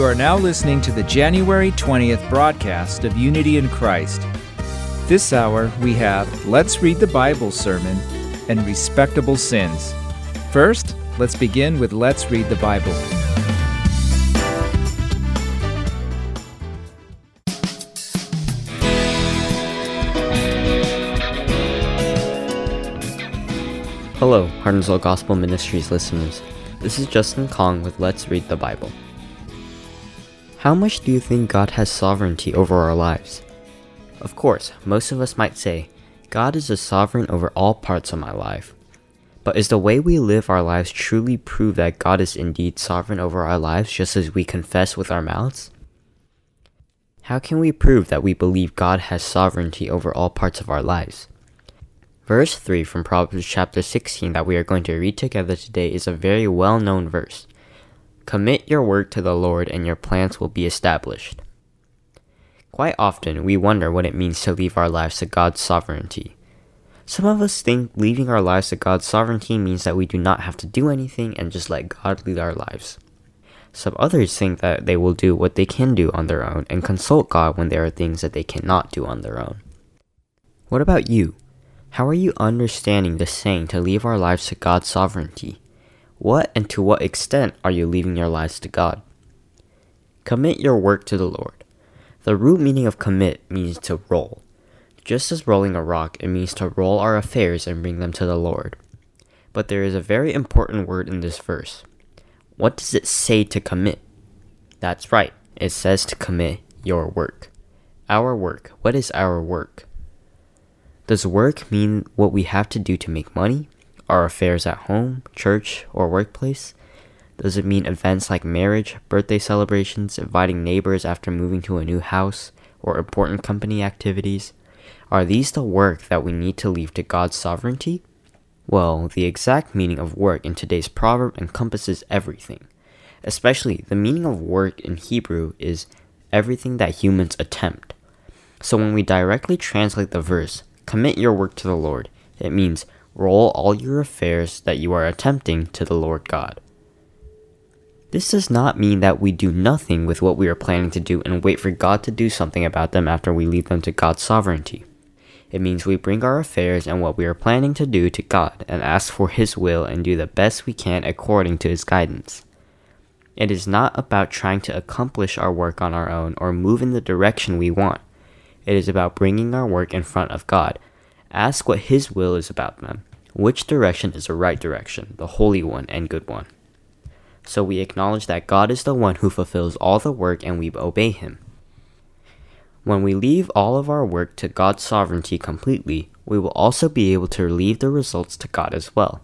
You are now listening to the January 20th broadcast of Unity in Christ. This hour we have Let's Read the Bible sermon and Respectable Sins. First, let's begin with Let's Read the Bible. Hello, Hardinsville Gospel Ministries listeners. This is Justin Kong with Let's Read the Bible. How much do you think God has sovereignty over our lives? Of course, most of us might say, God is a sovereign over all parts of my life. But is the way we live our lives truly prove that God is indeed sovereign over our lives just as we confess with our mouths? How can we prove that we believe God has sovereignty over all parts of our lives? Verse 3 from Proverbs chapter 16 that we are going to read together today is a very well known verse. Commit your work to the Lord and your plans will be established. Quite often, we wonder what it means to leave our lives to God's sovereignty. Some of us think leaving our lives to God's sovereignty means that we do not have to do anything and just let God lead our lives. Some others think that they will do what they can do on their own and consult God when there are things that they cannot do on their own. What about you? How are you understanding the saying to leave our lives to God's sovereignty? What and to what extent are you leaving your lives to God? Commit your work to the Lord. The root meaning of commit means to roll. Just as rolling a rock, it means to roll our affairs and bring them to the Lord. But there is a very important word in this verse. What does it say to commit? That's right, it says to commit your work. Our work. What is our work? Does work mean what we have to do to make money? Our affairs at home, church, or workplace? Does it mean events like marriage, birthday celebrations, inviting neighbors after moving to a new house, or important company activities? Are these the work that we need to leave to God's sovereignty? Well, the exact meaning of work in today's proverb encompasses everything. Especially, the meaning of work in Hebrew is everything that humans attempt. So when we directly translate the verse, commit your work to the Lord, it means roll all your affairs that you are attempting to the Lord God. This does not mean that we do nothing with what we are planning to do and wait for God to do something about them after we leave them to God's sovereignty. It means we bring our affairs and what we are planning to do to God and ask for His will and do the best we can according to His guidance. It is not about trying to accomplish our work on our own or move in the direction we want. It is about bringing our work in front of God Ask what His will is about them. Which direction is the right direction, the holy one and good one? So we acknowledge that God is the one who fulfills all the work and we obey Him. When we leave all of our work to God's sovereignty completely, we will also be able to leave the results to God as well.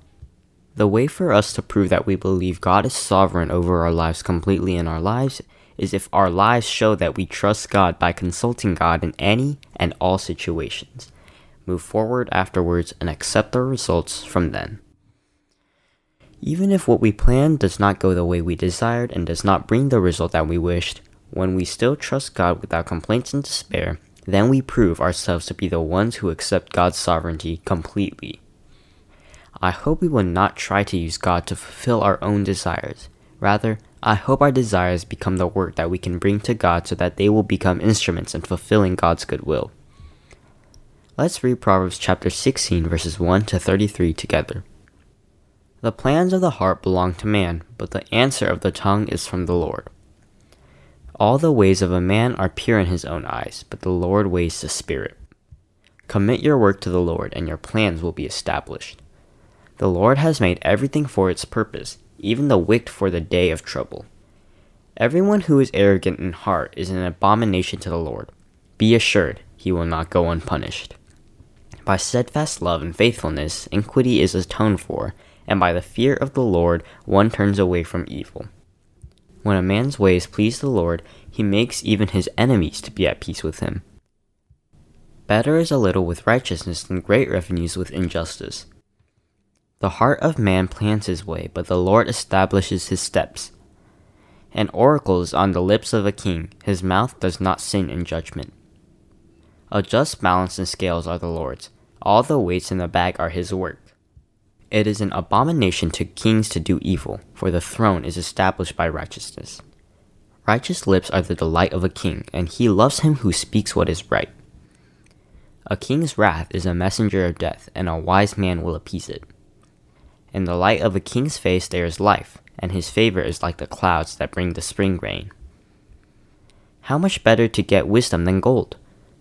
The way for us to prove that we believe God is sovereign over our lives completely in our lives is if our lives show that we trust God by consulting God in any and all situations move forward afterwards, and accept the results from then. Even if what we planned does not go the way we desired and does not bring the result that we wished, when we still trust God without complaints and despair, then we prove ourselves to be the ones who accept God's sovereignty completely. I hope we will not try to use God to fulfill our own desires. Rather, I hope our desires become the work that we can bring to God so that they will become instruments in fulfilling God's good will. Let's read Proverbs chapter 16, verses 1 to 33 together. The plans of the heart belong to man, but the answer of the tongue is from the Lord. All the ways of a man are pure in his own eyes, but the Lord weighs the spirit. Commit your work to the Lord, and your plans will be established. The Lord has made everything for its purpose, even the wicked for the day of trouble. Everyone who is arrogant in heart is an abomination to the Lord. Be assured, he will not go unpunished. By steadfast love and faithfulness, iniquity is atoned for, and by the fear of the Lord one turns away from evil. When a man's ways please the Lord, he makes even his enemies to be at peace with him. Better is a little with righteousness than great revenues with injustice. The heart of man plans his way, but the Lord establishes his steps. An oracle is on the lips of a king, his mouth does not sin in judgment. A just balance and scales are the Lord's, all the weights in the bag are his work. It is an abomination to kings to do evil, for the throne is established by righteousness. Righteous lips are the delight of a king, and he loves him who speaks what is right. A king's wrath is a messenger of death, and a wise man will appease it. In the light of a king's face there is life, and his favor is like the clouds that bring the spring rain. How much better to get wisdom than gold?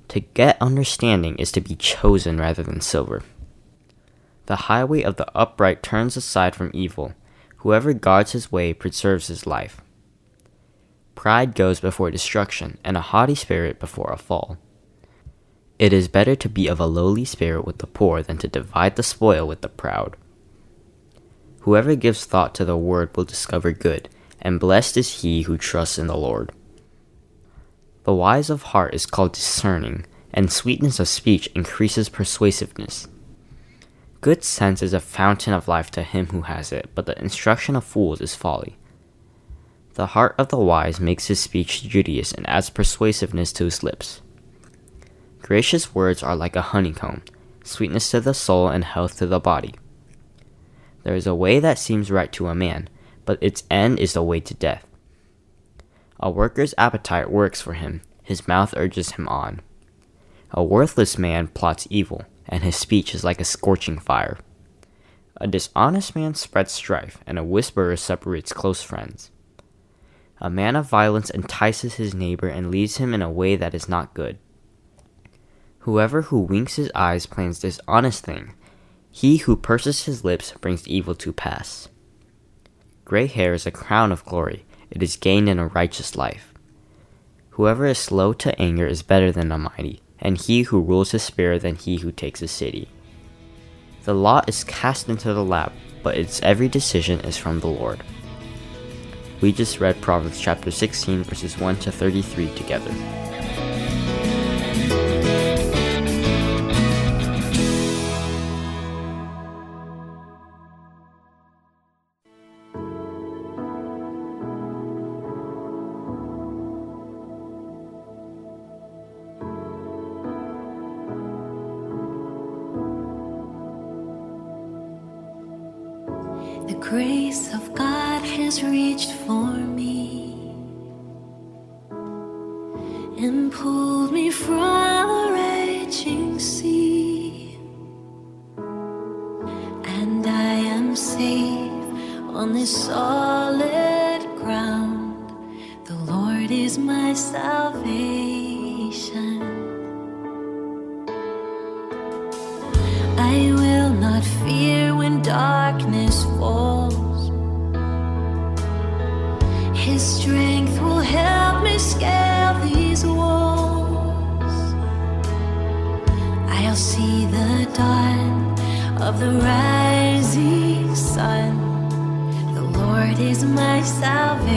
To get understanding is to be chosen rather than silver. The highway of the upright turns aside from evil. Whoever guards his way preserves his life. Pride goes before destruction, and a haughty spirit before a fall. It is better to be of a lowly spirit with the poor than to divide the spoil with the proud. Whoever gives thought to the word will discover good, and blessed is he who trusts in the Lord. The wise of heart is called discerning, and sweetness of speech increases persuasiveness. Good sense is a fountain of life to him who has it, but the instruction of fools is folly. The heart of the wise makes his speech judicious and adds persuasiveness to his lips. Gracious words are like a honeycomb, sweetness to the soul and health to the body. There is a way that seems right to a man, but its end is the way to death. A worker's appetite works for him, his mouth urges him on. A worthless man plots evil, and his speech is like a scorching fire. A dishonest man spreads strife, and a whisperer separates close friends. A man of violence entices his neighbor and leads him in a way that is not good. Whoever who winks his eyes plans dishonest thing. He who purses his lips brings evil to pass. Gray hair is a crown of glory. It is gained in a righteous life. Whoever is slow to anger is better than a mighty, and he who rules his spirit than he who takes a city. The law is cast into the lap, but its every decision is from the Lord. We just read Proverbs chapter 16, verses 1 to 33 together. Strength will help me scale these walls. I'll see the dawn of the rising sun. The Lord is my salvation.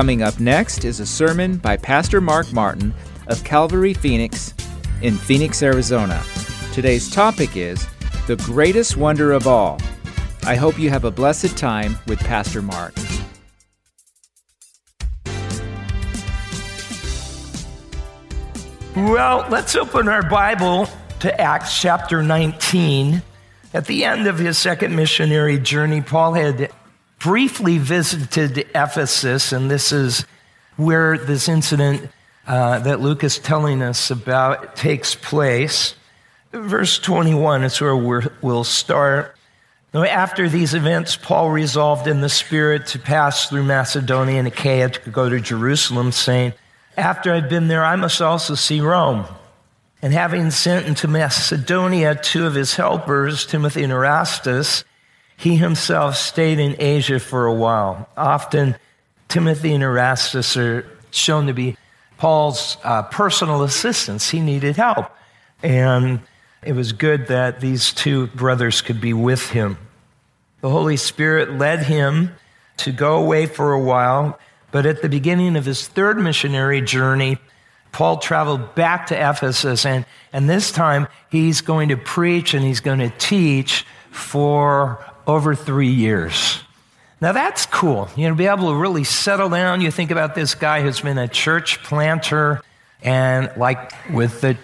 Coming up next is a sermon by Pastor Mark Martin of Calvary Phoenix in Phoenix, Arizona. Today's topic is The Greatest Wonder of All. I hope you have a blessed time with Pastor Mark. Well, let's open our Bible to Acts chapter 19. At the end of his second missionary journey, Paul had briefly visited Ephesus, and this is where this incident uh, that Luke is telling us about takes place. Verse 21 is where we'll start. Now, after these events, Paul resolved in the Spirit to pass through Macedonia and Achaia to go to Jerusalem, saying, After I've been there, I must also see Rome. And having sent into Macedonia two of his helpers, Timothy and Erastus, he himself stayed in Asia for a while. Often, Timothy and Erastus are shown to be Paul's uh, personal assistants. He needed help. And it was good that these two brothers could be with him. The Holy Spirit led him to go away for a while, but at the beginning of his third missionary journey, Paul traveled back to Ephesus, and, and this time he's going to preach and he's going to teach for over three years. Now that's cool. You know, be able to really settle down. You think about this guy who's been a church planter, and like with the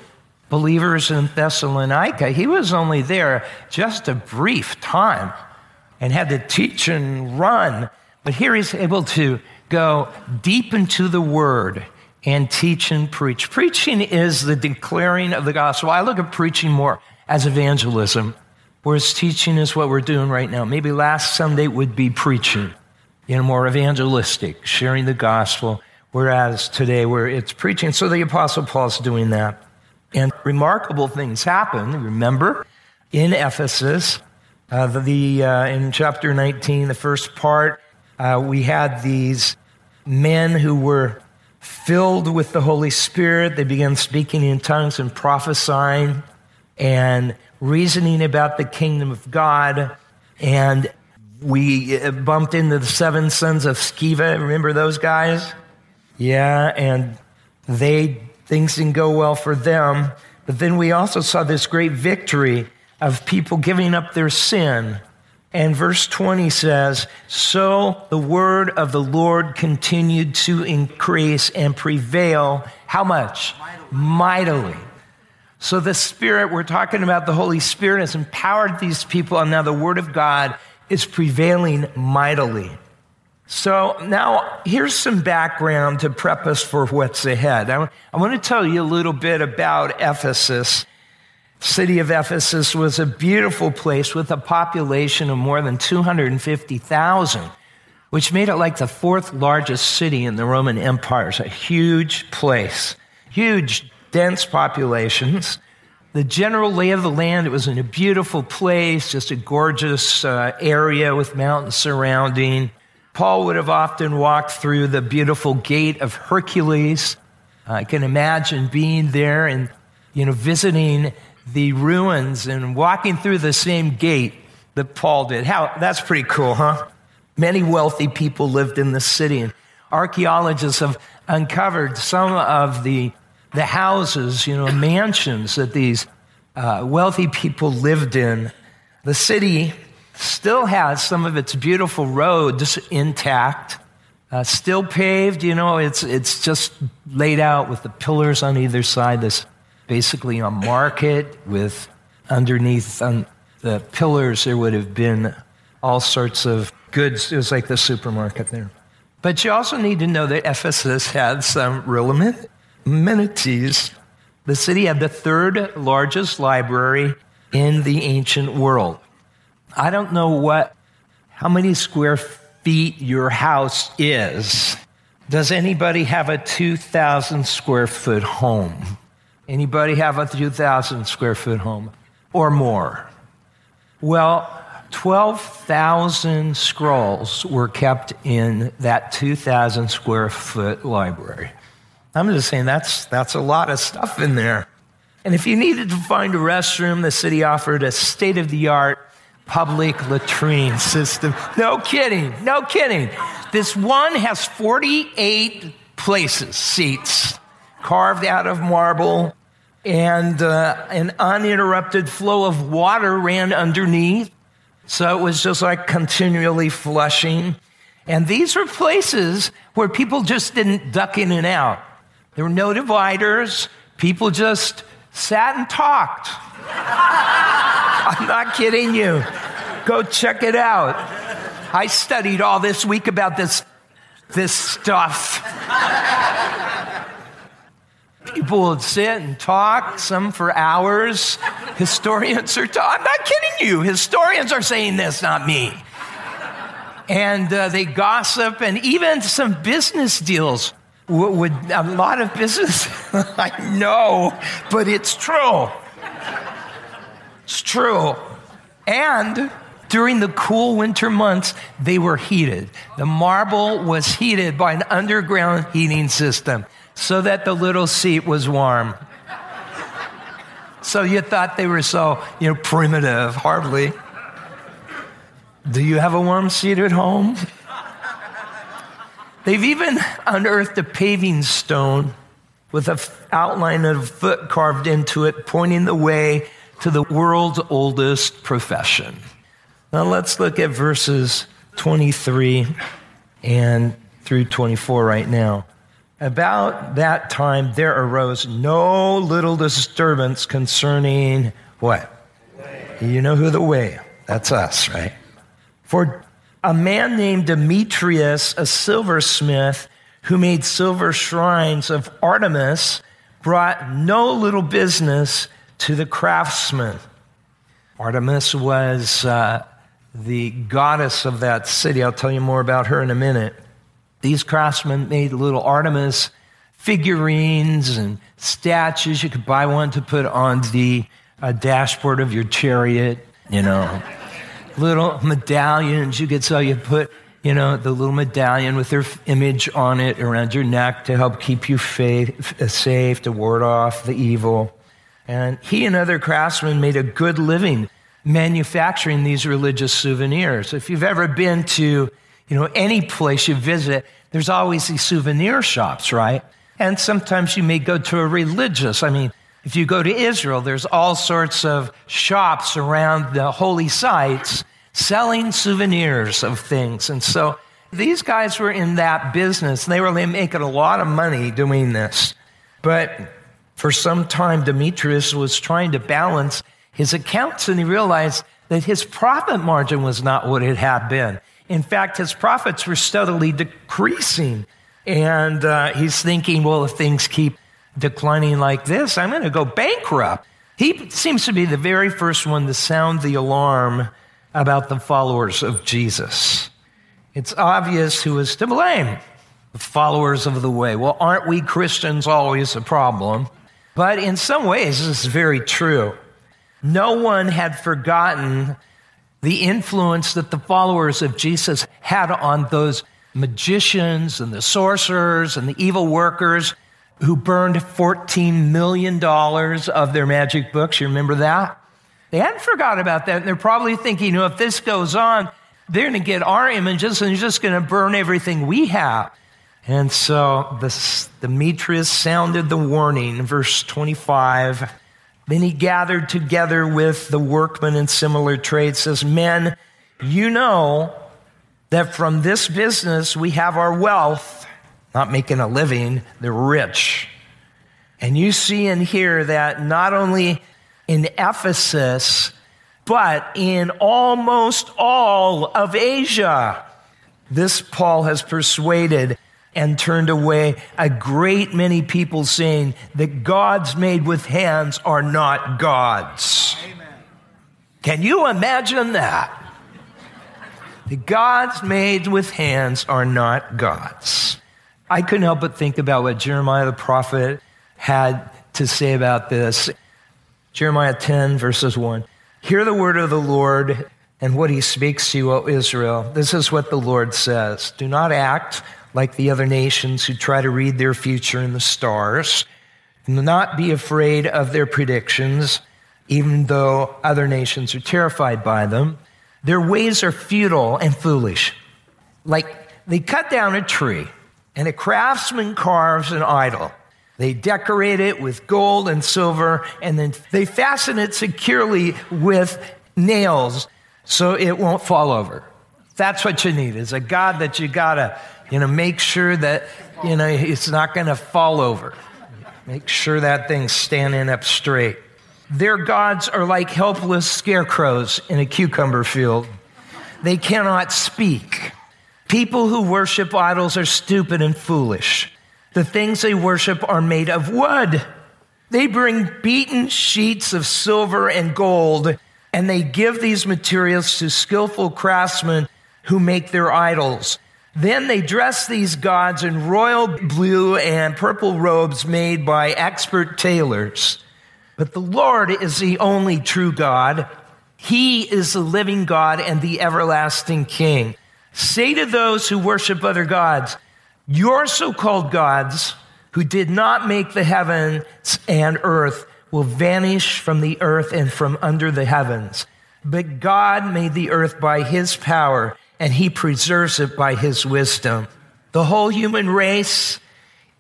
believers in Thessalonica, he was only there just a brief time and had to teach and run. But here he's able to go deep into the word and teach and preach. Preaching is the declaring of the gospel. I look at preaching more as evangelism, whereas teaching is what we're doing right now. Maybe last Sunday would be preaching, you know, more evangelistic, sharing the gospel, whereas today where it's preaching. So the Apostle Paul's doing that. And remarkable things happen. Remember, in Ephesus, uh, the, the uh, in chapter 19, the first part, uh, we had these men who were filled with the Holy Spirit. They began speaking in tongues and prophesying and reasoning about the kingdom of God. And we uh, bumped into the seven sons of Sceva. Remember those guys? Yeah, and they things didn't go well for them. But then we also saw this great victory of people giving up their sin. And verse 20 says, So the word of the Lord continued to increase and prevail. How much? Mightily. So the Spirit, we're talking about the Holy Spirit, has empowered these people, and now the word of God is prevailing mightily. So now here's some background to prep us for what's ahead. I, I want to tell you a little bit about Ephesus. City of Ephesus was a beautiful place with a population of more than 250,000, which made it like the fourth largest city in the Roman Empire. It's a huge place, huge, dense populations. The general lay of the land, it was in a beautiful place, just a gorgeous uh, area with mountains surrounding. Paul would have often walked through the beautiful gate of Hercules. I can imagine being there and, you know, visiting the ruins and walking through the same gate that Paul did. How, that's pretty cool, huh? Many wealthy people lived in the city, and archaeologists have uncovered some of the, the houses, you know, mansions that these uh, wealthy people lived in. The city still has some of its beautiful roads intact, uh, still paved. You know, it's, it's just laid out with the pillars on either side. This basically a market with underneath on the pillars, there would have been all sorts of goods. It was like the supermarket there. But you also need to know that Ephesus had some real amenities. The city had the third largest library in the ancient world. I don't know what, how many square feet your house is. Does anybody have a 2,000 square foot home? Anybody have a 2,000 square foot home or more? Well, 12,000 scrolls were kept in that 2,000 square foot library. I'm just saying that's, that's a lot of stuff in there. And if you needed to find a restroom, the city offered a state of the art public latrine system. No kidding, no kidding. This one has 48 places, seats, carved out of marble, and uh, an uninterrupted flow of water ran underneath. So it was just like continually flushing. And these were places where people just didn't duck in and out. There were no dividers. People just sat and talked. I'm not kidding you. Go check it out. I studied all this week about this, this stuff. People would sit and talk, some for hours. Historians are talking. I'm not kidding you. Historians are saying this, not me. And uh, they gossip, and even some business deals would, a lot of business. I know, but it's true. It's true. And during the cool winter months, they were heated. The marble was heated by an underground heating system so that the little seat was warm. So you thought they were so, you know, primitive, hardly. Do you have a warm seat at home? They've even unearthed a paving stone with an outline of a foot carved into it, pointing the way to the world's oldest profession. Now let's look at verses 23 and through 24 right now. About that time, there arose no little disturbance concerning what? You know who the way? That's us, right? For a man named Demetrius, a silversmith, who made silver shrines of Artemis, brought no little business to the craftsmen. Artemis was uh, the goddess of that city. I'll tell you more about her in a minute. These craftsmen made little Artemis figurines and statues. You could buy one to put on the uh, dashboard of your chariot, you know. Little medallions you could sell. You put, you know, the little medallion with their image on it around your neck to help keep you safe, to ward off the evil. And he and other craftsmen made a good living manufacturing these religious souvenirs. If you've ever been to, you know, any place you visit, there's always these souvenir shops, right? And sometimes you may go to a religious. I mean, if you go to Israel, there's all sorts of shops around the holy sites selling souvenirs of things. And so these guys were in that business. They were making a lot of money doing this. But for some time, Demetrius was trying to balance his accounts and he realized that his profit margin was not what it had been. In fact, his profits were steadily decreasing. And uh, he's thinking, well, if things keep declining like this, I'm going to go bankrupt. He seems to be the very first one to sound the alarm about the followers of Jesus. It's obvious who is to blame the followers of the way. Well, aren't we Christians always a problem? But in some ways, this is very true. No one had forgotten the influence that the followers of Jesus had on those magicians and the sorcerers and the evil workers who burned $14 million of their magic books. You remember that? They hadn't forgotten about that. And they're probably thinking, you know, if this goes on, they're going to get our images and they're just going to burn everything we have. And so the, Demetrius sounded the warning, verse 25. Then he gathered together with the workmen in similar trades, says, Men, you know that from this business we have our wealth, not making a living, they're rich. And you see and hear that not only in Ephesus, but in almost all of Asia, this Paul has persuaded and turned away a great many people saying that gods made with hands are not gods. Amen. Can you imagine that? The gods made with hands are not gods. I couldn't help but think about what Jeremiah the prophet had to say about this. Jeremiah 10, verses 1. Hear the word of the Lord and what he speaks to you, O Israel. This is what the Lord says Do not act like the other nations who try to read their future in the stars. Not be afraid of their predictions, even though other nations are terrified by them. Their ways are futile and foolish. Like they cut down a tree, and a craftsman carves an idol. They decorate it with gold and silver, and then they fasten it securely with nails so it won't fall over. That's what you need is a God that you gotta you know, make sure that, you know, it's not to fall over. Make sure that thing's standing up straight. Their gods are like helpless scarecrows in a cucumber field. They cannot speak. People who worship idols are stupid and foolish. The things they worship are made of wood. They bring beaten sheets of silver and gold, and they give these materials to skillful craftsmen who make their idols. Then they dress these gods in royal blue and purple robes made by expert tailors. But the Lord is the only true God. He is the living God and the everlasting King. Say to those who worship other gods, your so called gods who did not make the heavens and earth will vanish from the earth and from under the heavens. But God made the earth by his power and he preserves it by his wisdom. The whole human race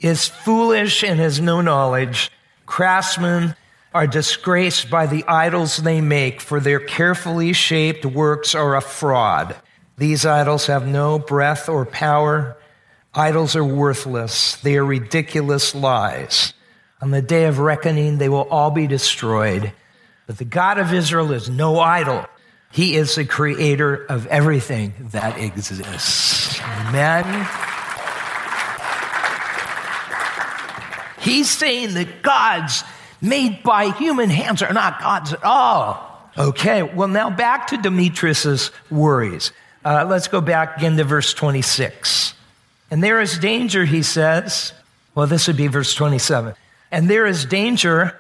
is foolish and has no knowledge. Craftsmen are disgraced by the idols they make, for their carefully shaped works are a fraud. These idols have no breath or power. Idols are worthless. They are ridiculous lies. On the day of reckoning, they will all be destroyed. But the God of Israel is no idol. He is the creator of everything that exists. Amen. He's saying that gods made by human hands are not gods at all. Okay, well, now back to Demetrius's worries. Uh, let's go back again to verse 26. And there is danger, he says. Well, this would be verse 27. And there is danger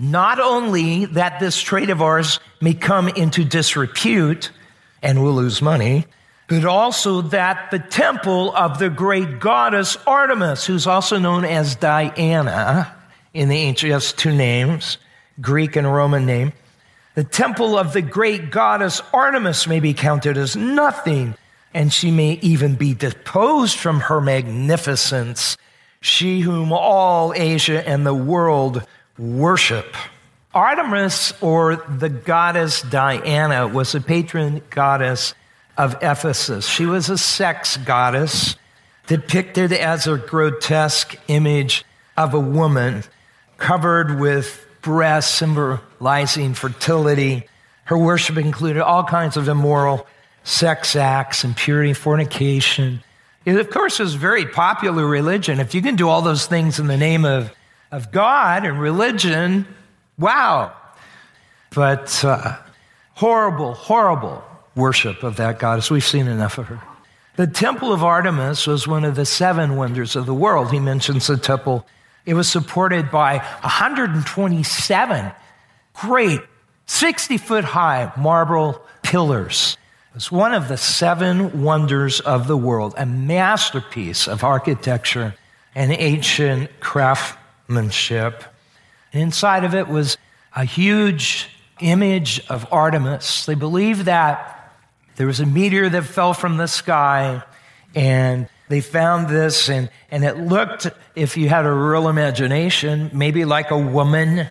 not only that this trade of ours may come into disrepute and we'll lose money, but also that the temple of the great goddess Artemis, who's also known as Diana in the ancient, has two names, Greek and Roman name. The temple of the great goddess Artemis may be counted as nothing, and she may even be deposed from her magnificence, she whom all Asia and the world worship. Artemis, or the goddess Diana, was a patron goddess of Ephesus. She was a sex goddess depicted as a grotesque image of a woman covered with breasts symbolizing fertility, Her worship included all kinds of immoral sex acts, impurity, fornication. It, of course, was a very popular religion. If you can do all those things in the name of, of God and religion, wow. But uh, horrible, horrible worship of that goddess. We've seen enough of her. The Temple of Artemis was one of the seven wonders of the world. He mentions the temple. It was supported by 127 great 60 foot high marble pillars. It's one of the seven wonders of the world, a masterpiece of architecture and ancient craftsmanship. inside of it was a huge image of Artemis. They believe that there was a meteor that fell from the sky and they found this and, and it looked, if you had a real imagination, maybe like a woman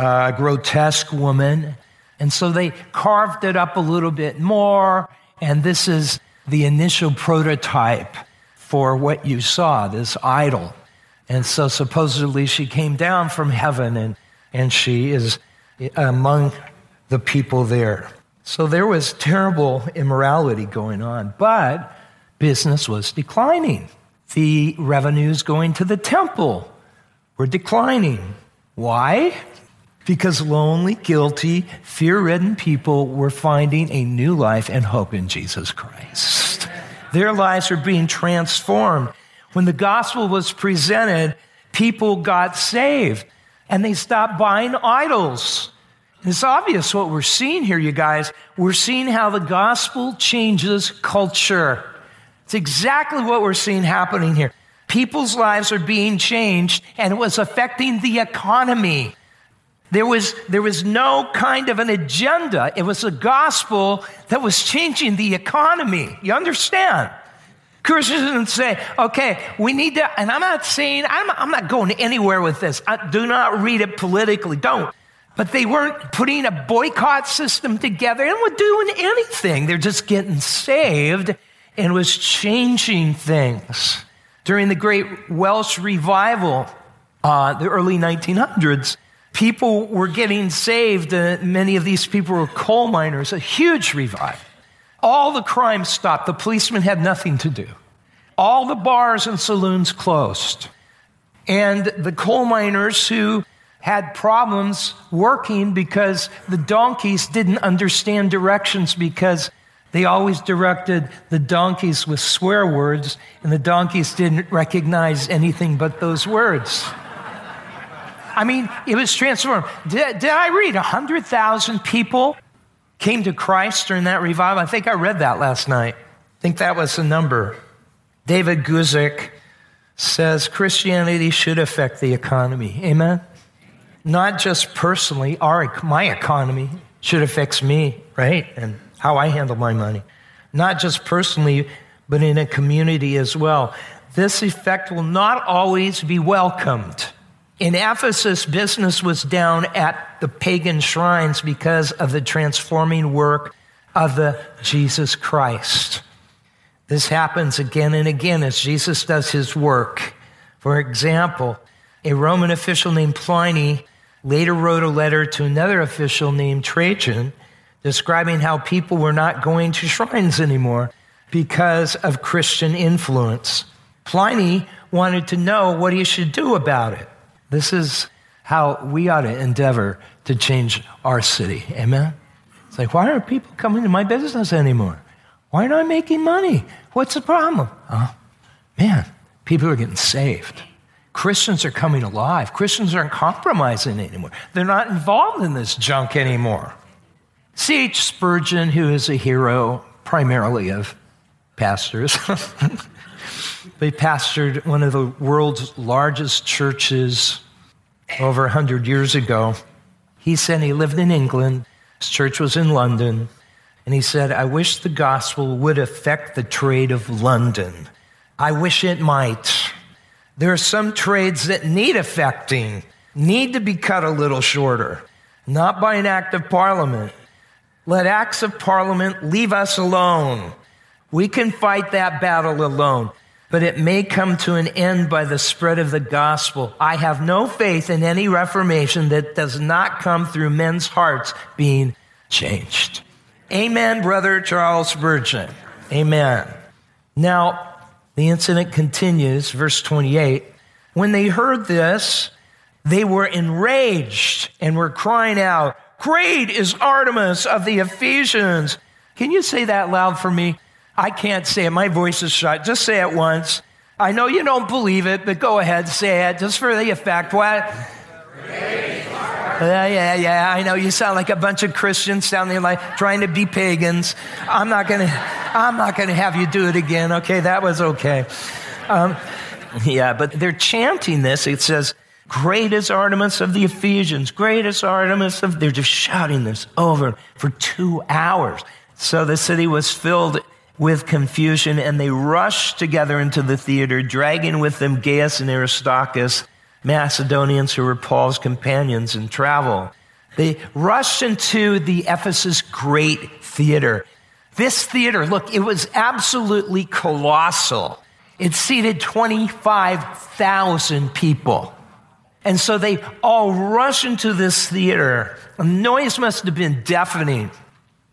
uh, a grotesque woman. And so they carved it up a little bit more. And this is the initial prototype for what you saw, this idol. And so supposedly she came down from heaven and, and she is among the people there. So there was terrible immorality going on, but business was declining. The revenues going to the temple were declining. Why? because lonely, guilty, fear ridden people were finding a new life and hope in Jesus Christ. Their lives were being transformed. When the gospel was presented, people got saved and they stopped buying idols. It's obvious what we're seeing here, you guys. We're seeing how the gospel changes culture. It's exactly what we're seeing happening here. People's lives are being changed, and it was affecting the economy. There was, there was no kind of an agenda. It was a gospel that was changing the economy. You understand? Christians didn't say, okay, we need to, and I'm not saying, I'm, I'm not going anywhere with this. I, do not read it politically. Don't. But they weren't putting a boycott system together and were doing anything. They're just getting saved and was changing things. During the great Welsh revival, uh, the early 1900s, People were getting saved. Uh, many of these people were coal miners, a huge revival. All the crime stopped. The policemen had nothing to do. All the bars and saloons closed. And the coal miners who had problems working because the donkeys didn't understand directions because they always directed the donkeys with swear words, and the donkeys didn't recognize anything but those words. I mean, it was transformed. Did, did I read 100,000 people came to Christ during that revival? I think I read that last night. I think that was the number. David Guzik says Christianity should affect the economy. Amen? Not just personally, our, my economy should affect me, right? And how I handle my money. Not just personally, but in a community as well. This effect will not always be welcomed. In Ephesus, business was down at the pagan shrines because of the transforming work of the Jesus Christ. This happens again and again as Jesus does his work. For example, a Roman official named Pliny later wrote a letter to another official named Trajan describing how people were not going to shrines anymore because of Christian influence. Pliny wanted to know what he should do about it. This is how we ought to endeavor to change our city. Amen? It's like, why aren't people coming to my business anymore? Why aren't I making money? What's the problem? Oh, man, people are getting saved. Christians are coming alive. Christians aren't compromising anymore. They're not involved in this junk anymore. C.H. Spurgeon, who is a hero primarily of pastors, They pastored one of the world's largest churches over 100 years ago. He said he lived in England, his church was in London, and he said, I wish the gospel would affect the trade of London. I wish it might. There are some trades that need affecting, need to be cut a little shorter, not by an act of parliament. Let acts of parliament leave us alone. We can fight that battle alone but it may come to an end by the spread of the gospel. I have no faith in any reformation that does not come through men's hearts being changed. Amen, Brother Charles Spurgeon. Amen. Now, the incident continues, verse 28. When they heard this, they were enraged and were crying out, Great is Artemis of the Ephesians. Can you say that loud for me? I can't say it. My voice is shut. Just say it once. I know you don't believe it, but go ahead, say it just for the effect. What? Yeah, yeah, yeah. I know you sound like a bunch of Christians sounding like trying to be pagans. I'm not gonna, I'm not gonna have you do it again. Okay, that was okay. Um, yeah, but they're chanting this. It says, "Great is Artemis of the Ephesians. Great is Artemis of." They're just shouting this over for two hours. So the city was filled with confusion, and they rushed together into the theater, dragging with them Gaius and Aristarchus Macedonians who were Paul's companions in travel. They rushed into the Ephesus Great Theater. This theater, look, it was absolutely colossal. It seated 25,000 people. And so they all rush into this theater. The noise must have been deafening.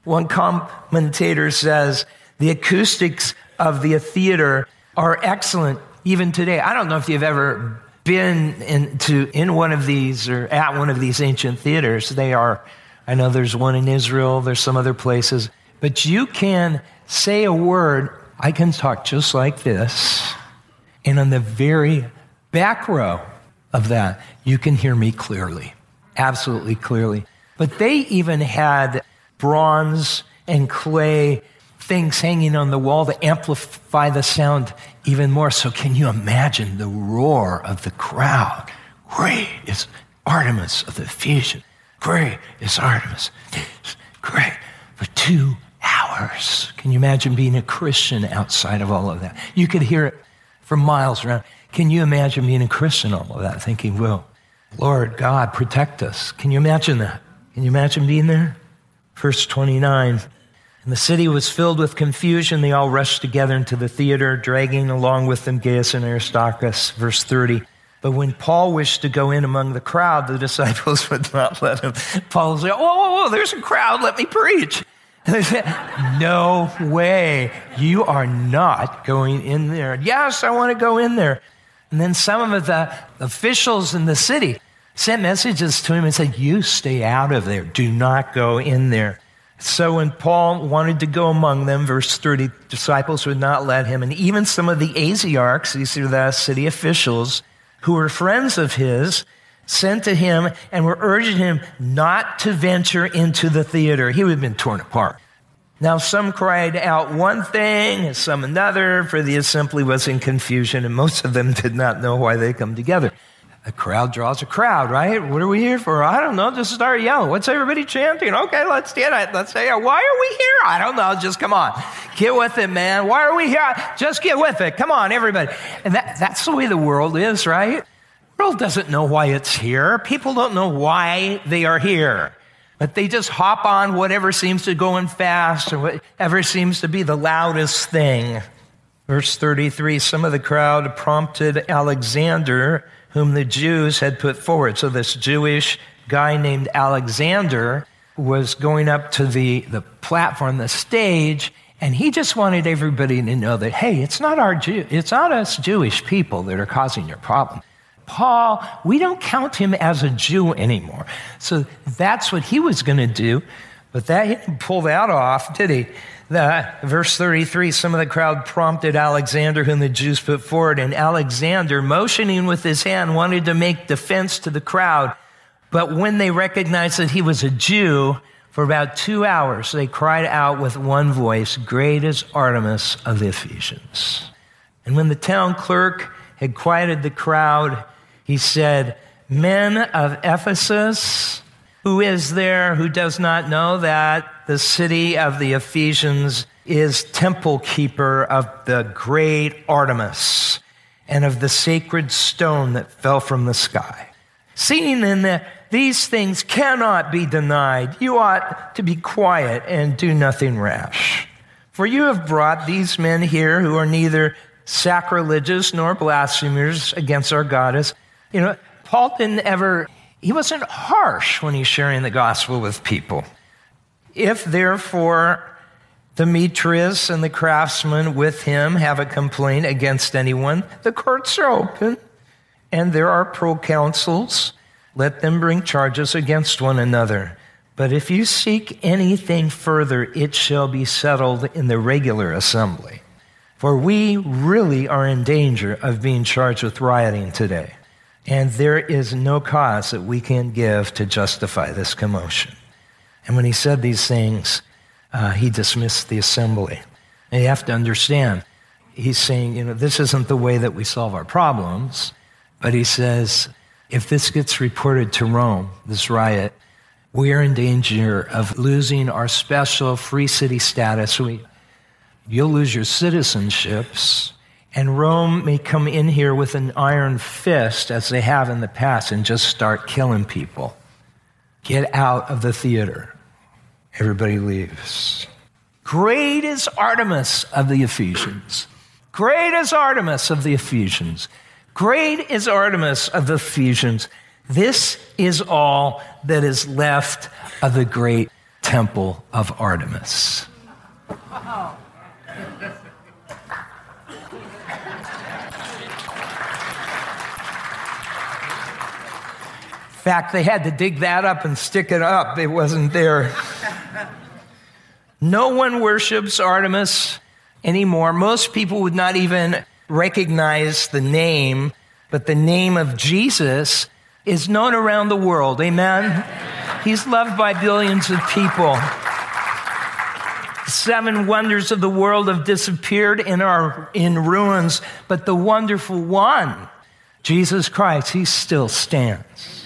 One commentator says the acoustics of the theater are excellent even today. I don't know if you've ever been into, in one of these or at one of these ancient theaters, they are, I know there's one in Israel, there's some other places, but you can say a word, I can talk just like this, and on the very back row of that, you can hear me clearly, absolutely clearly. But they even had bronze and clay things hanging on the wall to amplify the sound even more. So, can you imagine the roar of the crowd? Great is Artemis of the Ephesians. Great is Artemis. Great for two hours. Can you imagine being a Christian outside of all of that? You could hear it for miles around. Can you imagine being a Christian all of that, thinking, well, Lord God, protect us? Can you imagine that? Can you imagine being there? Verse 29 and the city was filled with confusion. They all rushed together into the theater, dragging along with them Gaius and Aristarchus. Verse 30. But when Paul wished to go in among the crowd, the disciples would not let him. Paul was like, oh, oh, oh there's a crowd, let me preach. They said, No way, you are not going in there. Yes, I want to go in there. And then some of the officials in the city sent messages to him and said, You stay out of there, do not go in there. So when Paul wanted to go among them, verse 30, disciples would not let him. And even some of the Asiarchs, these are the city officials, who were friends of his, sent to him and were urging him not to venture into the theater. He would have been torn apart. Now, some cried out one thing, and some another, for the assembly was in confusion, and most of them did not know why they come together. A crowd draws a crowd, right? What are we here for? I don't know. Just start yelling. What's everybody chanting? Okay, let's get it. Let's say, why are we here? I don't know. Just come on. Get with it, man. Why are we here? Just get with it. Come on, everybody. And that, that's the way the world is, right? World doesn't know why it's here. People don't know why they are here. But they just hop on whatever seems to go in fast or whatever seems to be the loudest thing. Verse 33 Some of the crowd prompted Alexander whom the Jews had put forward. So this Jewish guy named Alexander was going up to the, the platform, the stage, and he just wanted everybody to know that, hey, it's not our Jew, it's not us Jewish people that are causing your problem. Paul, we don't count him as a Jew anymore. So that's what he was going to do, but that he didn't pull that off, did he? The, verse 33 some of the crowd prompted Alexander, whom the Jews put forward, and Alexander, motioning with his hand, wanted to make defense to the crowd. But when they recognized that he was a Jew, for about two hours they cried out with one voice, Great is Artemis of the Ephesians. And when the town clerk had quieted the crowd, he said, Men of Ephesus, who is there who does not know that the city of the Ephesians is temple keeper of the great Artemis and of the sacred stone that fell from the sky? Seeing that these things cannot be denied, you ought to be quiet and do nothing rash. For you have brought these men here who are neither sacrilegious nor blasphemers against our goddess. You know, Paul didn't ever he wasn't harsh when he's sharing the gospel with people. If therefore Demetrius and the craftsmen with him have a complaint against anyone, the courts are open and there are proconsuls. Let them bring charges against one another. But if you seek anything further, it shall be settled in the regular assembly. For we really are in danger of being charged with rioting today. And there is no cause that we can give to justify this commotion. And when he said these things, uh, he dismissed the assembly. And you have to understand, he's saying, you know, this isn't the way that we solve our problems. But he says, if this gets reported to Rome, this riot, we are in danger of losing our special free city status. We, you'll lose your citizenships, and Rome may come in here with an iron fist, as they have in the past, and just start killing people. Get out of the theater. Everybody leaves. Great is Artemis of the Ephesians. Great is Artemis of the Ephesians. Great is Artemis of the Ephesians. This is all that is left of the great temple of Artemis. In fact, they had to dig that up and stick it up. It wasn't there. No one worships Artemis anymore. Most people would not even recognize the name, but the name of Jesus is known around the world. Amen? He's loved by billions of people. Seven wonders of the world have disappeared and are in ruins, but the wonderful one, Jesus Christ, he still stands.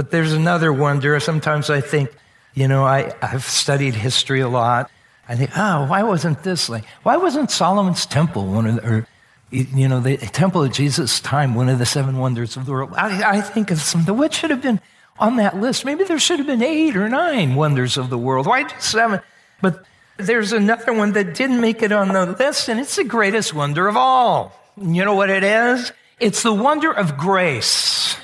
But there's another wonder. Sometimes I think, you know, I, I've studied history a lot. I think, oh, why wasn't this like, why wasn't Solomon's temple one of the, or you know, the temple of Jesus' time, one of the seven wonders of the world. I, I think of something. What should have been on that list? Maybe there should have been eight or nine wonders of the world. Why seven? But there's another one that didn't make it on the list, and it's the greatest wonder of all. You know what it is? It's the wonder of grace.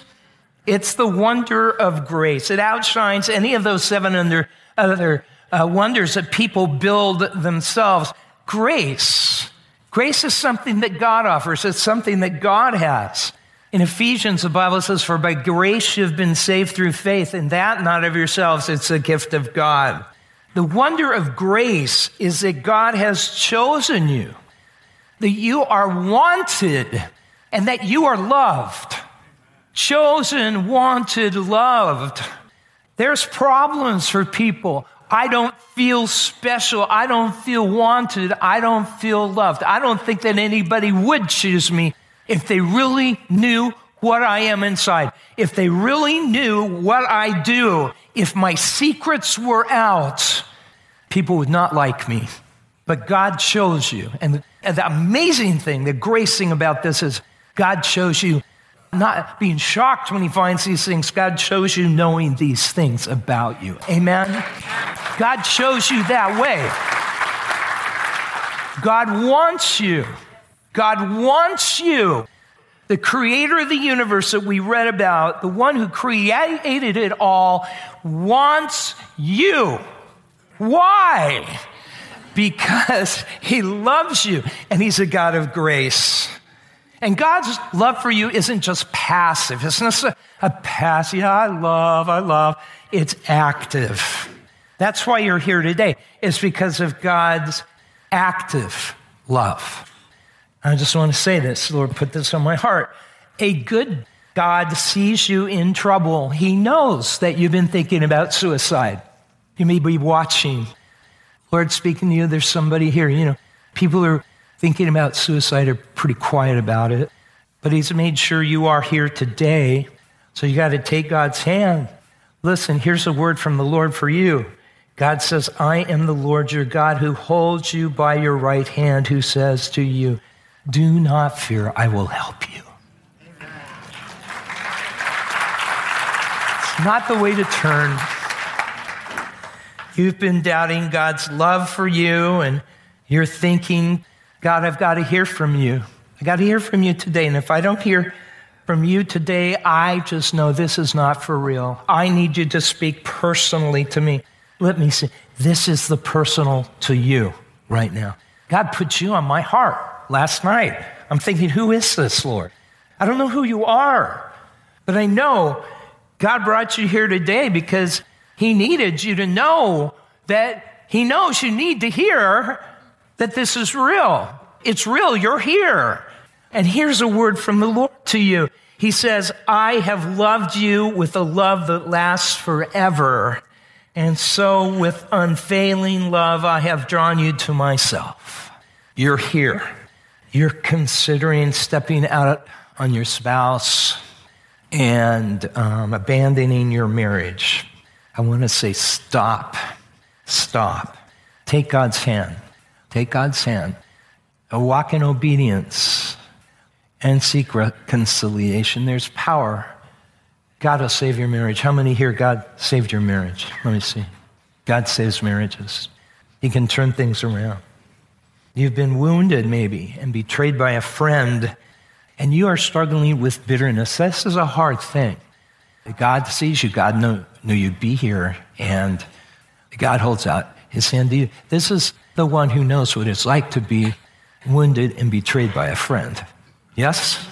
It's the wonder of grace. It outshines any of those seven under, other uh, wonders that people build themselves. Grace Grace is something that God offers, it's something that God has. In Ephesians, the Bible says, For by grace you've been saved through faith, and that not of yourselves, it's a gift of God. The wonder of grace is that God has chosen you, that you are wanted, and that you are loved. Chosen, wanted, loved. There's problems for people I don't feel special. I don't feel wanted. I don't feel loved. I don't think that anybody would choose me if they really knew what I am inside. If they really knew what I do, if my secrets were out, people would not like me. But God chose you. And the amazing thing, the grace thing about this is God chose you not being shocked when he finds these things. God shows you knowing these things about you. Amen? God shows you that way. God wants you. God wants you. The creator of the universe that we read about, the one who created it all, wants you. Why? Because he loves you and he's a God of grace. And God's love for you isn't just passive. It's not a, a passive, yeah, I love, I love. It's active. That's why you're here today. It's because of God's active love. I just want to say this. Lord, put this on my heart. A good God sees you in trouble. He knows that you've been thinking about suicide. You may be watching. Lord, speaking to you, there's somebody here. You know, people are thinking about suicide are pretty quiet about it. But He's made sure you are here today. So you got to take God's hand. Listen, here's a word from the Lord for you. God says, I am the Lord your God who holds you by your right hand, who says to you, Do not fear, I will help you. It's not the way to turn. You've been doubting God's love for you, and you're thinking God, I've got to hear from you. I got to hear from you today. And if I don't hear from you today, I just know this is not for real. I need you to speak personally to me. Let me see. This is the personal to you right now. God put you on my heart last night. I'm thinking, who is this, Lord? I don't know who you are, but I know God brought you here today because He needed you to know that He knows you need to hear that this is real. It's real. You're here. And here's a word from the Lord to you. He says, I have loved you with a love that lasts forever. And so, with unfailing love, I have drawn you to myself. You're here. You're considering stepping out on your spouse and um, abandoning your marriage. I want to say, stop. Stop. Take God's hand. Take God's hand. Walk in obedience and seek reconciliation. There's power God will save your marriage. How many here God saved your marriage? Let me see. God saves marriages. He can turn things around. You've been wounded, maybe, and betrayed by a friend, and you are struggling with bitterness. This is a hard thing. God sees you. God knew, knew you'd be here, and God holds out his hand to you. This is the one who knows what it's like to be wounded and betrayed by a friend. Yes?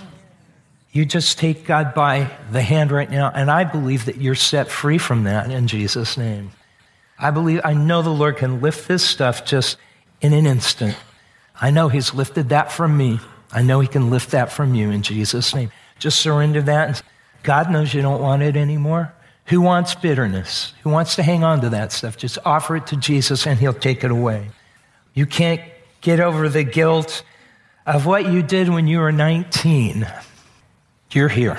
You just take God by the hand right now, and I believe that you're set free from that in Jesus' name. I believe, I know the Lord can lift this stuff just in an instant. I know He's lifted that from me. I know He can lift that from you in Jesus' name. Just surrender that. God knows you don't want it anymore. Who wants bitterness? Who wants to hang on to that stuff? Just offer it to Jesus and He'll take it away. You can't get over the guilt of what you did when you were 19. You're here.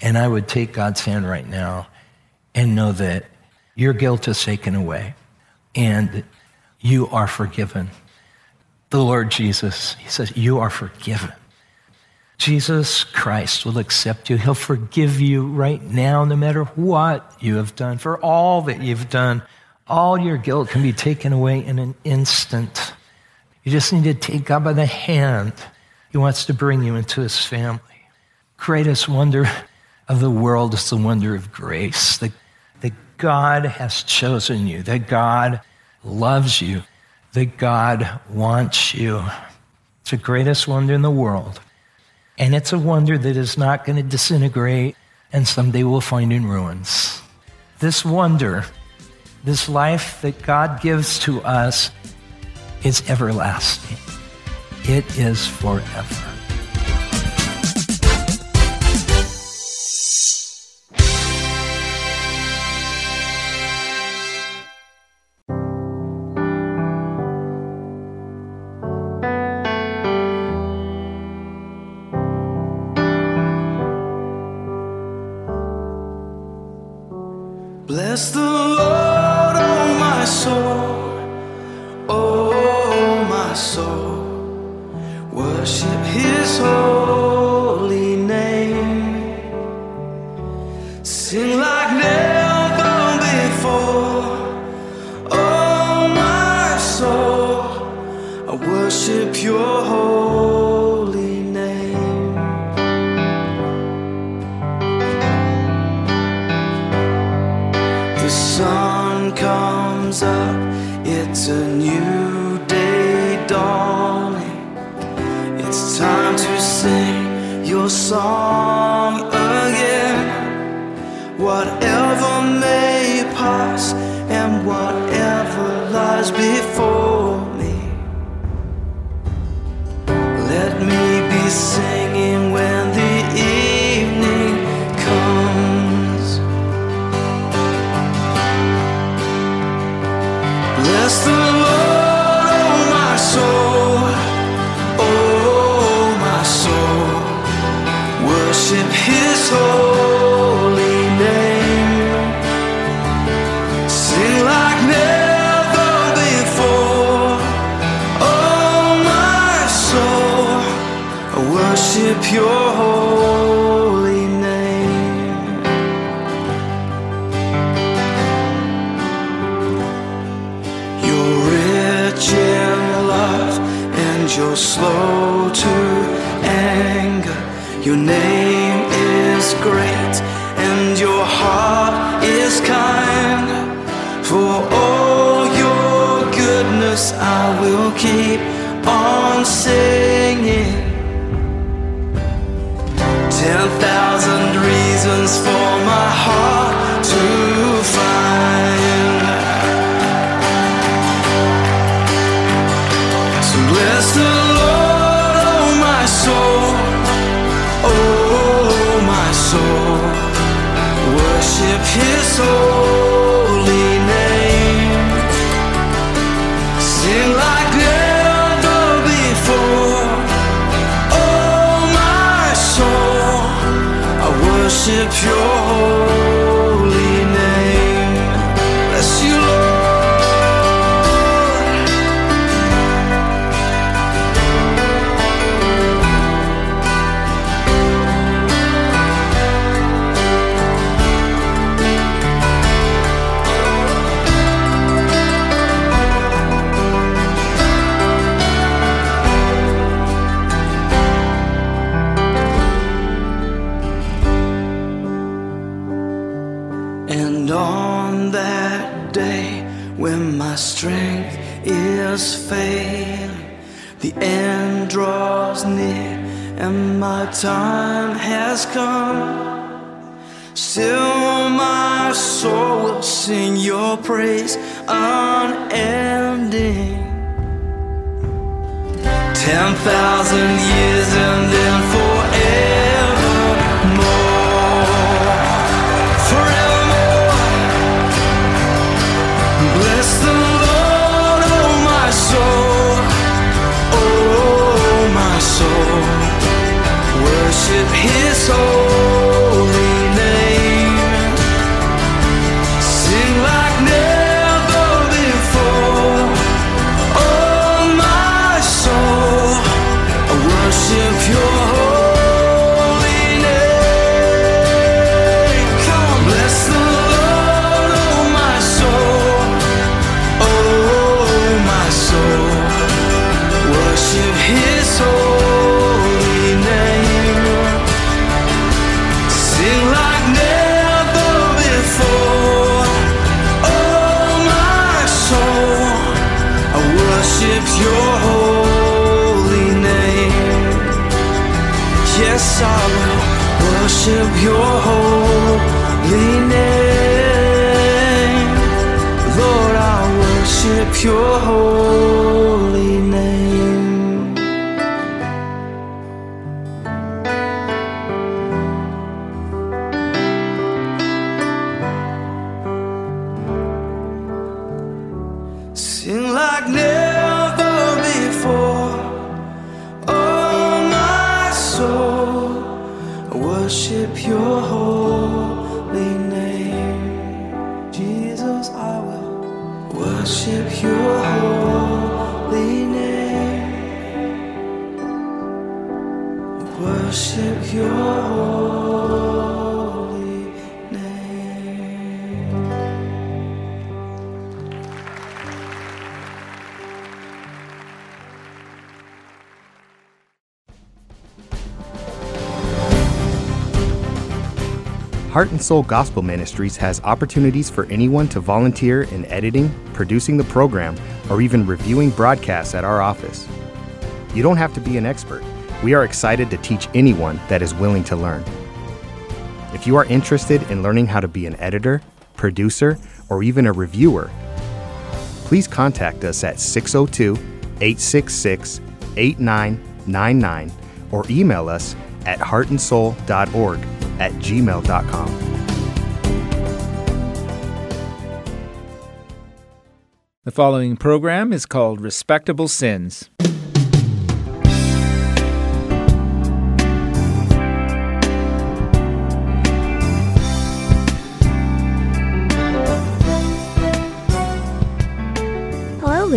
And I would take God's hand right now and know that your guilt is taken away and you are forgiven. The Lord Jesus, He says, You are forgiven. Jesus Christ will accept you. He'll forgive you right now, no matter what you have done. For all that you've done, all your guilt can be taken away in an instant. You just need to take God by the hand. He wants to bring you into His family greatest wonder of the world is the wonder of grace. That, that God has chosen you, that God loves you, that God wants you. It's the greatest wonder in the world. And it's a wonder that is not going to disintegrate and someday we'll find in ruins. This wonder, this life that God gives to us, is everlasting. It is forever. Bless the is failing, the end draws near and my time has come. Still, my soul will sing your praise unending. Ten thousand years and then forevermore. Worship your holy name. Heart and Soul Gospel Ministries has opportunities for anyone to volunteer in editing, producing the program, or even reviewing broadcasts at our office. You don't have to be an expert. We are excited to teach anyone that is willing to learn. If you are interested in learning how to be an editor, producer, or even a reviewer, please contact us at 602 866 8999 or email us at heartandsoul.org at gmail.com. The following program is called Respectable Sins.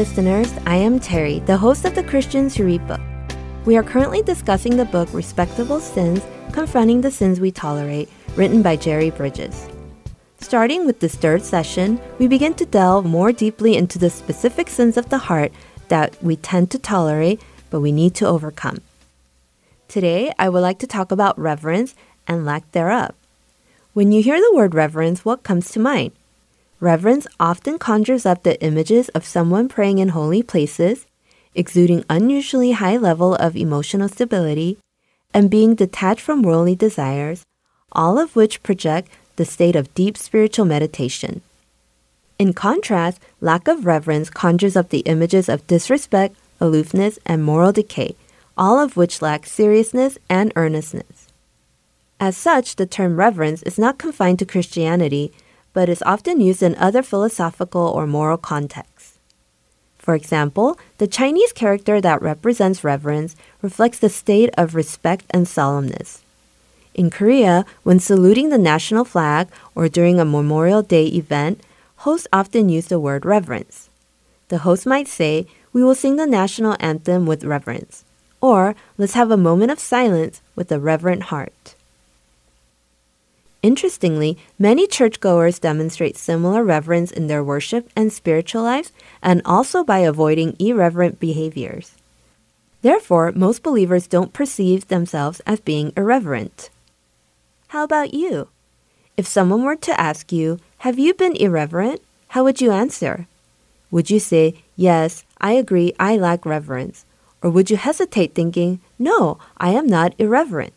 Listeners. I am Terry, the host of the Christians Who Read book. We are currently discussing the book Respectable Sins Confronting the Sins We Tolerate, written by Jerry Bridges. Starting with this third session, we begin to delve more deeply into the specific sins of the heart that we tend to tolerate, but we need to overcome. Today, I would like to talk about reverence and lack thereof. When you hear the word reverence, what comes to mind? Reverence often conjures up the images of someone praying in holy places, exuding unusually high level of emotional stability, and being detached from worldly desires, all of which project the state of deep spiritual meditation. In contrast, lack of reverence conjures up the images of disrespect, aloofness, and moral decay, all of which lack seriousness and earnestness. As such, the term reverence is not confined to Christianity, but is often used in other philosophical or moral contexts. For example, the Chinese character that represents reverence reflects the state of respect and solemnness. In Korea, when saluting the national flag or during a Memorial Day event, hosts often use the word reverence. The host might say, We will sing the national anthem with reverence, or let's have a moment of silence with a reverent heart. Interestingly, many churchgoers demonstrate similar reverence in their worship and spiritual lives, and also by avoiding irreverent behaviors. Therefore, most believers don't perceive themselves as being irreverent. How about you? If someone were to ask you, Have you been irreverent? How would you answer? Would you say, Yes, I agree, I lack reverence? Or would you hesitate thinking, No, I am not irreverent?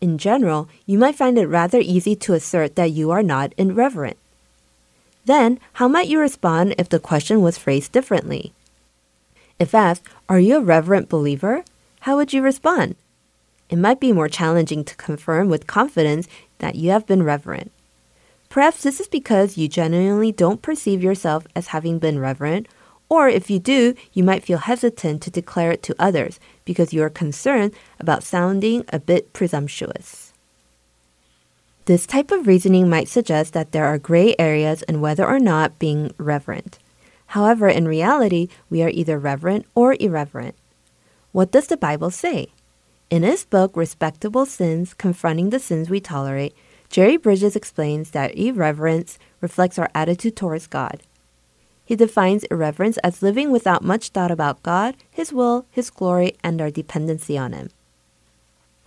In general, you might find it rather easy to assert that you are not irreverent. Then, how might you respond if the question was phrased differently? If asked, Are you a reverent believer? How would you respond? It might be more challenging to confirm with confidence that you have been reverent. Perhaps this is because you genuinely don't perceive yourself as having been reverent, or if you do, you might feel hesitant to declare it to others because you are concerned about sounding a bit presumptuous. This type of reasoning might suggest that there are gray areas in whether or not being reverent. However, in reality, we are either reverent or irreverent. What does the Bible say? In his book, Respectable Sins Confronting the Sins We Tolerate, Jerry Bridges explains that irreverence reflects our attitude towards God. He defines irreverence as living without much thought about God, His will, His glory, and our dependency on Him.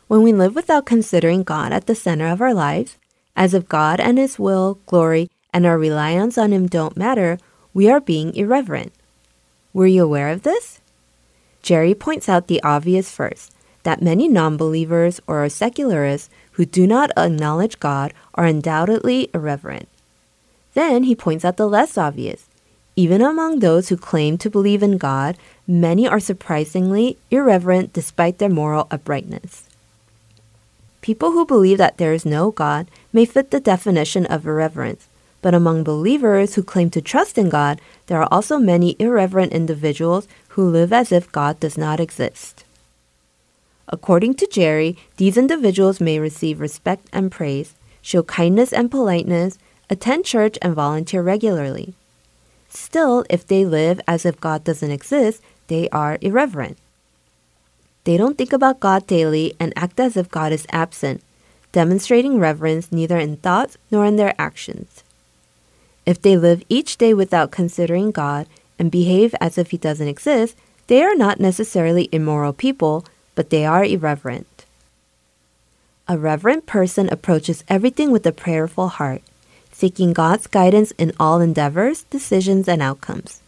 When we live without considering God at the center of our lives, as if God and His will, glory, and our reliance on Him don't matter, we are being irreverent. Were you aware of this? Jerry points out the obvious first that many non believers or secularists who do not acknowledge God are undoubtedly irreverent. Then he points out the less obvious even among those who claim to believe in God, many are surprisingly irreverent despite their moral uprightness. People who believe that there is no God may fit the definition of irreverence, but among believers who claim to trust in God, there are also many irreverent individuals who live as if God does not exist. According to Jerry, these individuals may receive respect and praise, show kindness and politeness, attend church, and volunteer regularly. Still, if they live as if God doesn't exist, they are irreverent. They don't think about God daily and act as if God is absent, demonstrating reverence neither in thoughts nor in their actions. If they live each day without considering God and behave as if He doesn't exist, they are not necessarily immoral people, but they are irreverent. A reverent person approaches everything with a prayerful heart seeking God's guidance in all endeavors, decisions, and outcomes.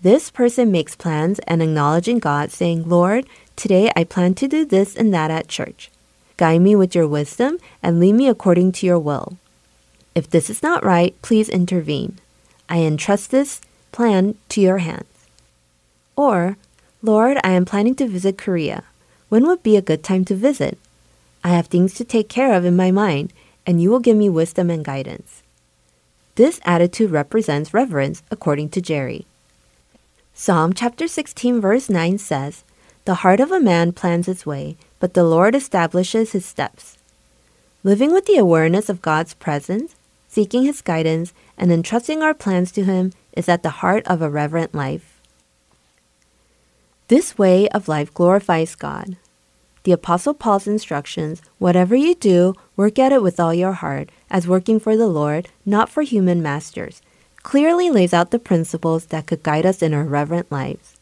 This person makes plans and acknowledging God, saying, Lord, today I plan to do this and that at church. Guide me with your wisdom and lead me according to your will. If this is not right, please intervene. I entrust this plan to your hands. Or, Lord, I am planning to visit Korea. When would be a good time to visit? I have things to take care of in my mind, and you will give me wisdom and guidance. This attitude represents reverence, according to Jerry. Psalm chapter 16, verse 9 says, The heart of a man plans its way, but the Lord establishes his steps. Living with the awareness of God's presence, seeking his guidance, and entrusting our plans to him is at the heart of a reverent life. This way of life glorifies God. The Apostle Paul's instructions whatever you do, work at it with all your heart, as working for the Lord, not for human masters, clearly lays out the principles that could guide us in our reverent lives.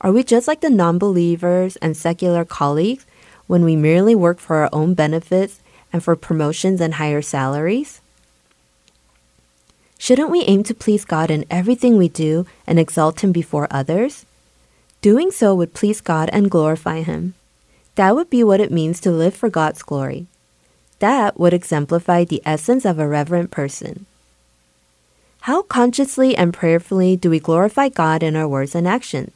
Are we just like the non believers and secular colleagues when we merely work for our own benefits and for promotions and higher salaries? Shouldn't we aim to please God in everything we do and exalt Him before others? Doing so would please God and glorify Him. That would be what it means to live for God's glory. That would exemplify the essence of a reverent person. How consciously and prayerfully do we glorify God in our words and actions?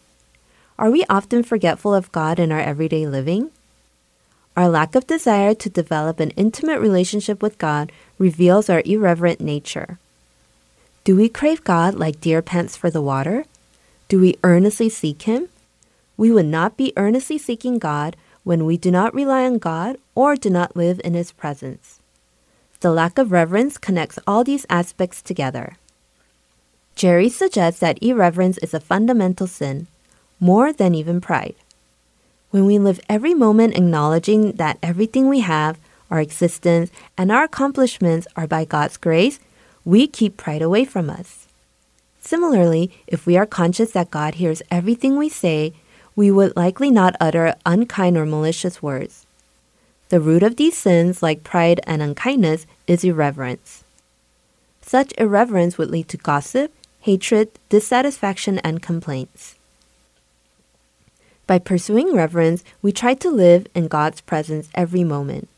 Are we often forgetful of God in our everyday living? Our lack of desire to develop an intimate relationship with God reveals our irreverent nature. Do we crave God like deer pants for the water? Do we earnestly seek Him? We would not be earnestly seeking God when we do not rely on God or do not live in His presence. The lack of reverence connects all these aspects together. Jerry suggests that irreverence is a fundamental sin, more than even pride. When we live every moment acknowledging that everything we have, our existence, and our accomplishments are by God's grace, we keep pride away from us. Similarly, if we are conscious that God hears everything we say, we would likely not utter unkind or malicious words. The root of these sins, like pride and unkindness, is irreverence. Such irreverence would lead to gossip, hatred, dissatisfaction, and complaints. By pursuing reverence, we try to live in God's presence every moment.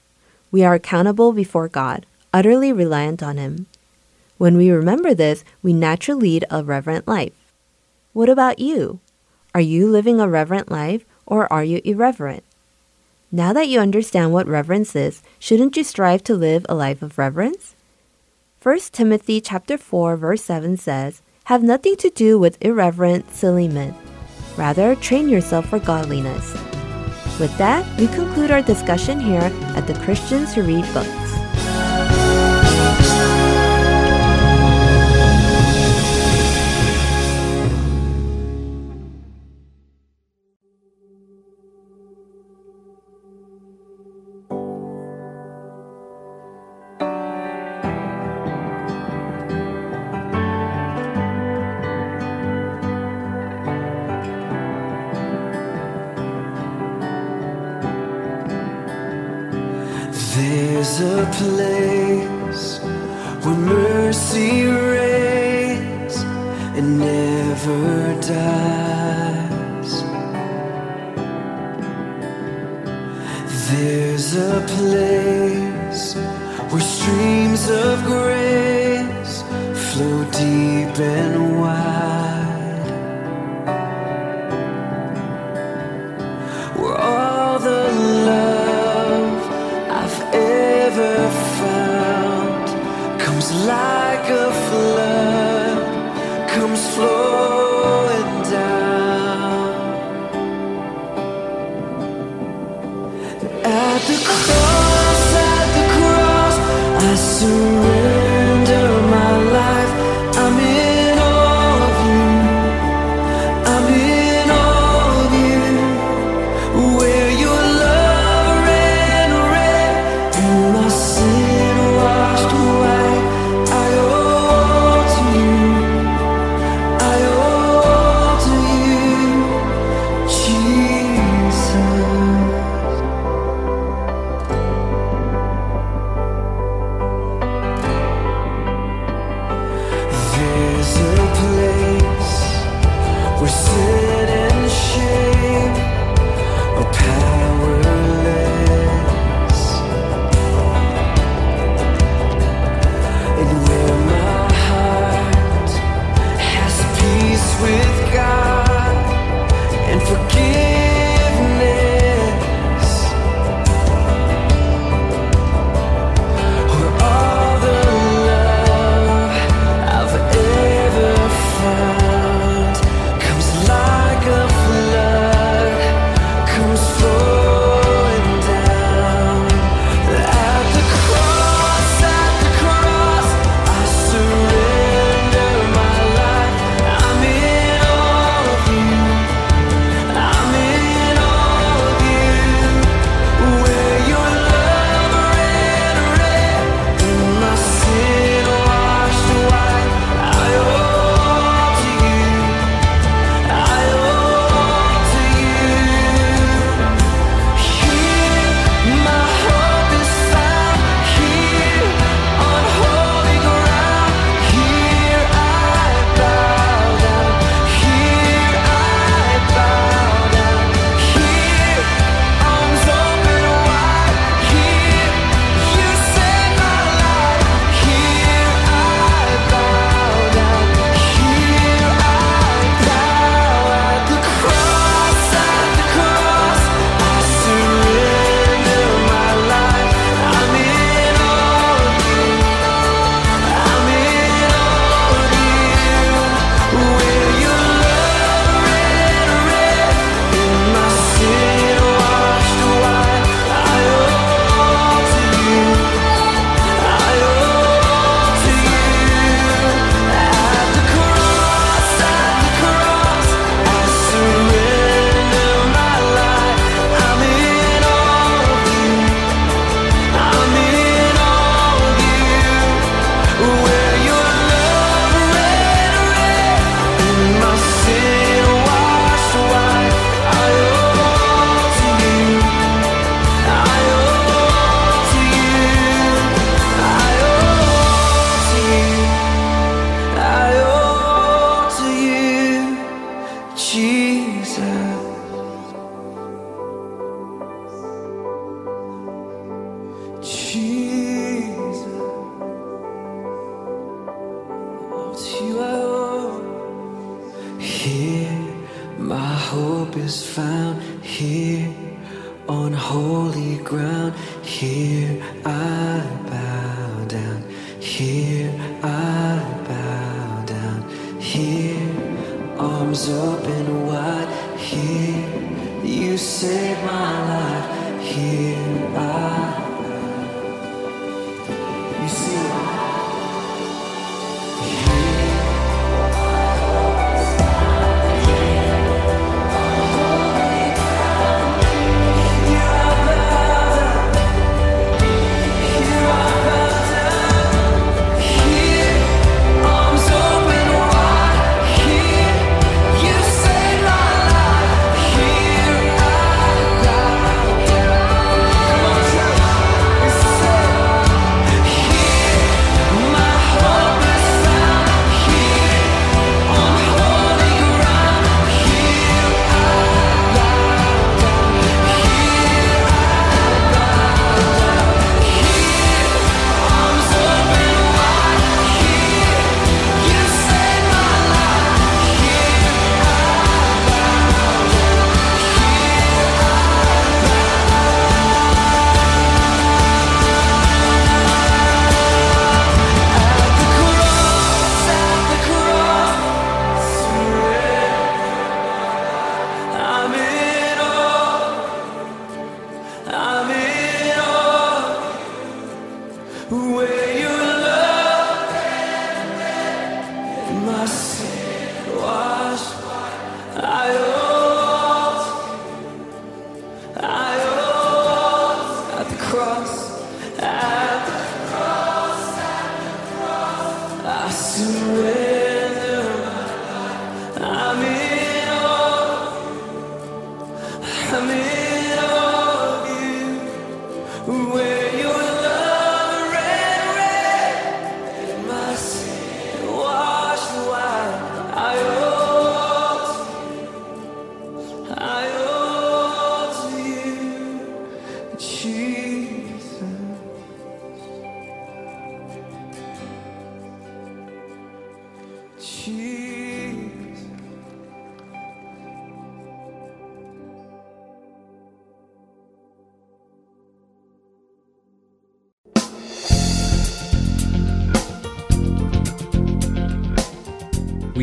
We are accountable before God, utterly reliant on Him. When we remember this, we naturally lead a reverent life. What about you? Are you living a reverent life or are you irreverent? Now that you understand what reverence is, shouldn't you strive to live a life of reverence? 1 Timothy chapter 4 verse 7 says, "Have nothing to do with irreverent, silly men. Rather, train yourself for godliness." With that, we conclude our discussion here at the Christians Who Read Books.